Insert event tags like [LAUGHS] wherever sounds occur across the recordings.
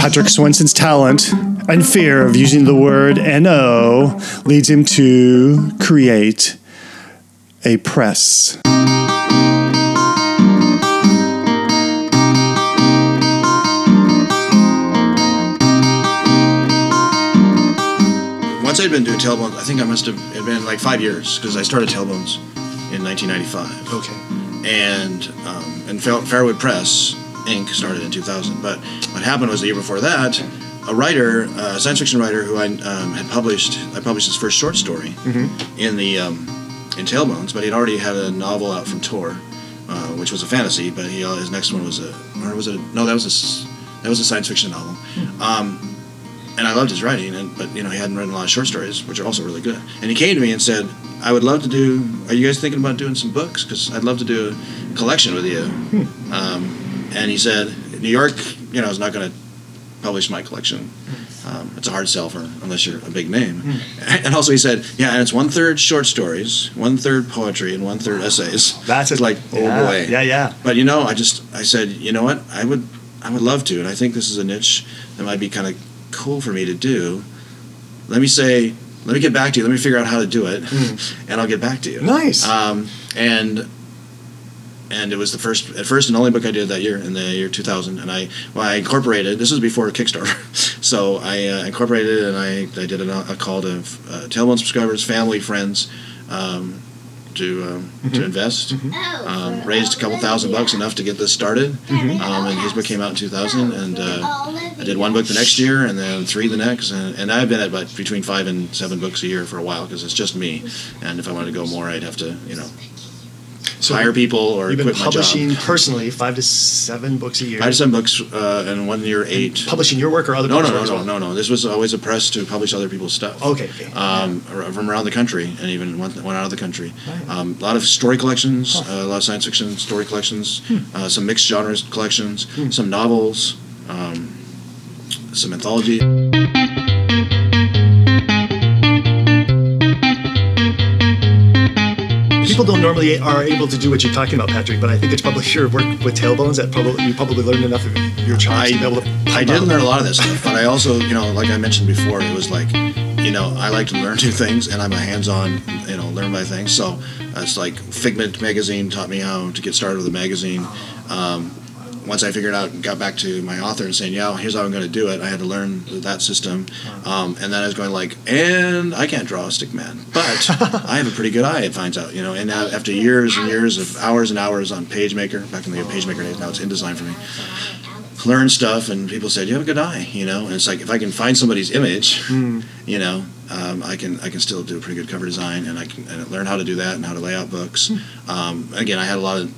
Patrick Swenson's talent and fear of using the word NO leads him to create a press. Once I'd been doing Talebones, I think I must have it been like five years because I started Talebones in 1995. Okay. And um, and Fairwood Press Inc. started in 2000. But what happened was the year before that, a writer, a science fiction writer who I um, had published, I published his first short story in the um, in Talebones, but he'd already had a novel out from Tor, uh, which was a fantasy. But he, uh, his next one was a, or was it? A, no, that was a that was a science fiction novel. Um, and I loved his writing, and but you know he hadn't written a lot of short stories, which are also really good. And he came to me and said, "I would love to do. Are you guys thinking about doing some books? Because I'd love to do a collection with you." Um, and he said, "New York, you know, is not going to publish my collection. Um, it's a hard sell for unless you're a big name." [LAUGHS] And also he said, "Yeah, and it's one third short stories, one third poetry, and one third essays." That's it's [LAUGHS] it. like, oh yeah, boy, Yeah, yeah. but you know, I just I said, you know what, I would I would love to, and I think this is a niche that might be kind of cool for me to do. Let me say, let me get back to you. Let me figure out how to do it, and I'll get back to you. Nice. Um, and and it was the first at first and only book I did that year in the year 2000. And I well, I incorporated. This was before Kickstarter, [LAUGHS] so I uh, incorporated it and I I did a, a call to uh, Tailbone subscribers, family, friends. Um, to um, to invest, um, raised a couple thousand bucks, enough to get this started. Um, and his book came out in 2000, and uh, I did one book the next year, and then three the next, and, and I've been at about between five and seven books a year for a while because it's just me. And if I wanted to go more, I'd have to, you know, So hire people or You've been publishing personally five to seven books a year. Five to seven books, uh, and one year eight. publishing your work or other No, no, no, no, well? no, no. This was always a press to publish other people's stuff. Okay, okay. Um, ar- from around the country, and even one, one out of the country. Right. Um, a lot of story collections, uh, a lot of science fiction story collections, Hmm. uh, some mixed genres collections, some novels, um, some anthology. People don't normally are able to do what you're talking about, Patrick, but I think it's probably your work with Talebones that probably you probably learned enough of your chops I, to be able to. I did learn a lot of [LAUGHS] this stuff, but I also, you know, like I mentioned before, it was like, you know, I like to learn new things, and I'm a hands-on, you know, learn by things. So it's like Figment magazine taught me how to get started with a magazine. Um, once I figured out, and got back to my author and saying, "Yeah, here's how I'm going to do it." I had to learn that system, um, and then I was going like, "And I can't draw a stick man, but [LAUGHS] I have a pretty good eye." It finds out, you know. And now, after years and years of hours and hours on PageMaker, back in the PageMaker days, now it's InDesign for me learn stuff and people said you have a good eye you know and it's like if i can find somebody's image you know um, i can i can still do a pretty good cover design and i can and learn how to do that and how to lay out books um, again i had a lot of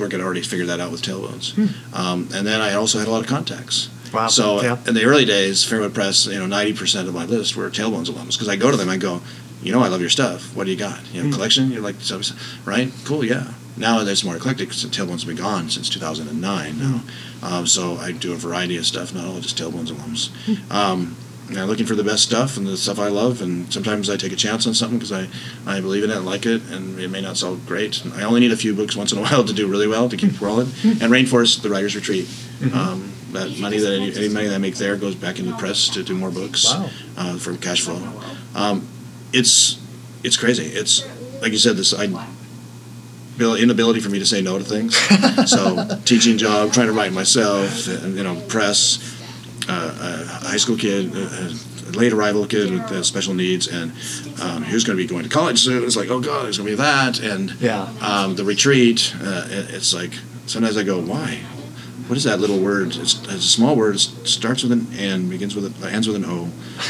work i'd already figured that out with Talebones. Um, and then i also had a lot of contacts. Wow. so Yeah. in the early days fairwood press you know 90% of my list were Talebones alums because i go to them i go you know i love your stuff. What do you got? You have a collection? You're like right? Cool yeah. Now it's more eclectic because Talebones have been gone since 2009 now. Um, so I do a variety of stuff, not all just Talebones alums. Um, and I'm looking for the best stuff and the stuff I love, and sometimes I take a chance on something because I, I believe in it and like it, and it may not sell great. I only need a few books once in a [LAUGHS] while to do really well to keep rolling. [LAUGHS] And Rainforest, the Writers Retreat, um, that money that any, any money that I make there goes back into the press to do more books Wow. uh, for cash flow. Um, it's it's crazy. It's like you said, this I inability for me to say no to things. [LAUGHS] so teaching job, trying to write myself, and, you know, press, a high school kid, a, late arrival kid with uh, special needs, and um, who's going to be going to college soon. It's like, oh god, there's going to be that, and Yeah. um, the retreat. Uh, it's like sometimes I go, why? What is that little word? It's, it's a small word. It starts with an N, begins with a, ends with an O.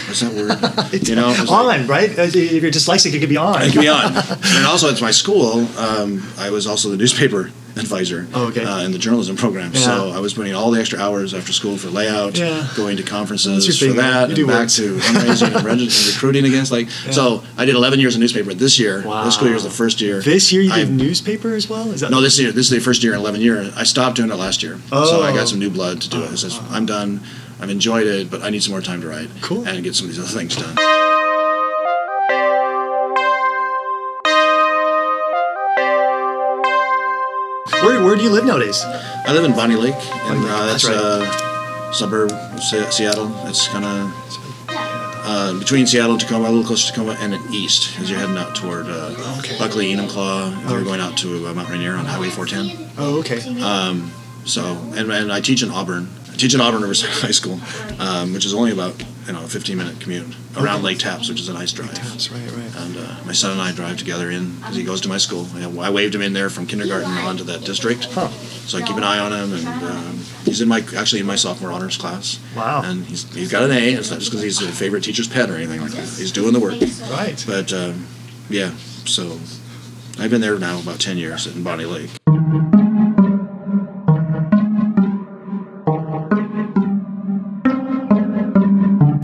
What's that word? [LAUGHS] you know, it's like- on, right? Uh, If you're dyslexic, it could be on. it could be on. [LAUGHS] and also, it's my school. Um, I was also the newspaper advisor Oh, okay. uh, in the journalism program. So I was putting all the extra hours after school for layout, Yeah. going to conferences That's for thing, that, and back work. to fundraising and, [LAUGHS] reg- and recruiting against. Like, so I did 11 years of newspaper. This year, Wow. this school year is the first year. This year you did I- newspaper as well? Is that no, this year. This is the first year in 11 years. I stopped doing it last year. So I Oh. got some new blood to do it. It says, I'm done. I've enjoyed it, but I need some more time to write. Cool. And get some of these other things done. Where, where do you live nowadays? I live in Bonney Lake, and uh, that's that's right. a suburb of Se- Seattle. It's kind of uh, between Seattle, and Tacoma, a little closer to Tacoma, and then east as you're heading out toward uh, Okay. Buckley, Enumclaw. We're going out to uh, Mount Rainier on Highway 410. Oh, okay. So, and, and I teach in Auburn. I teach in Auburn Riverside [LAUGHS] High School, um, which is only about you know a 15 minute commute around Okay. Lake Tapps, which is a nice drive. That's right, right. And uh, my son and I drive together in because he goes to my school. I, I waved him in there from kindergarten on to that district, Huh. so I keep an eye on him. And um, he's in my actually in my sophomore honors class. Wow. And he's he's got an A. It's not just because he's a favorite teacher's pet or anything like that. He's doing the work. Right. But um, yeah, so I've been there now about 10 years in Bonney Lake.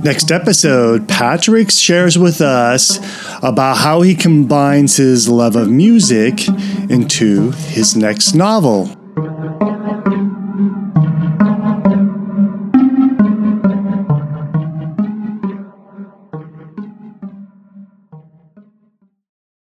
Next episode, Patrick shares with us about how he combines his love of music into his next novel.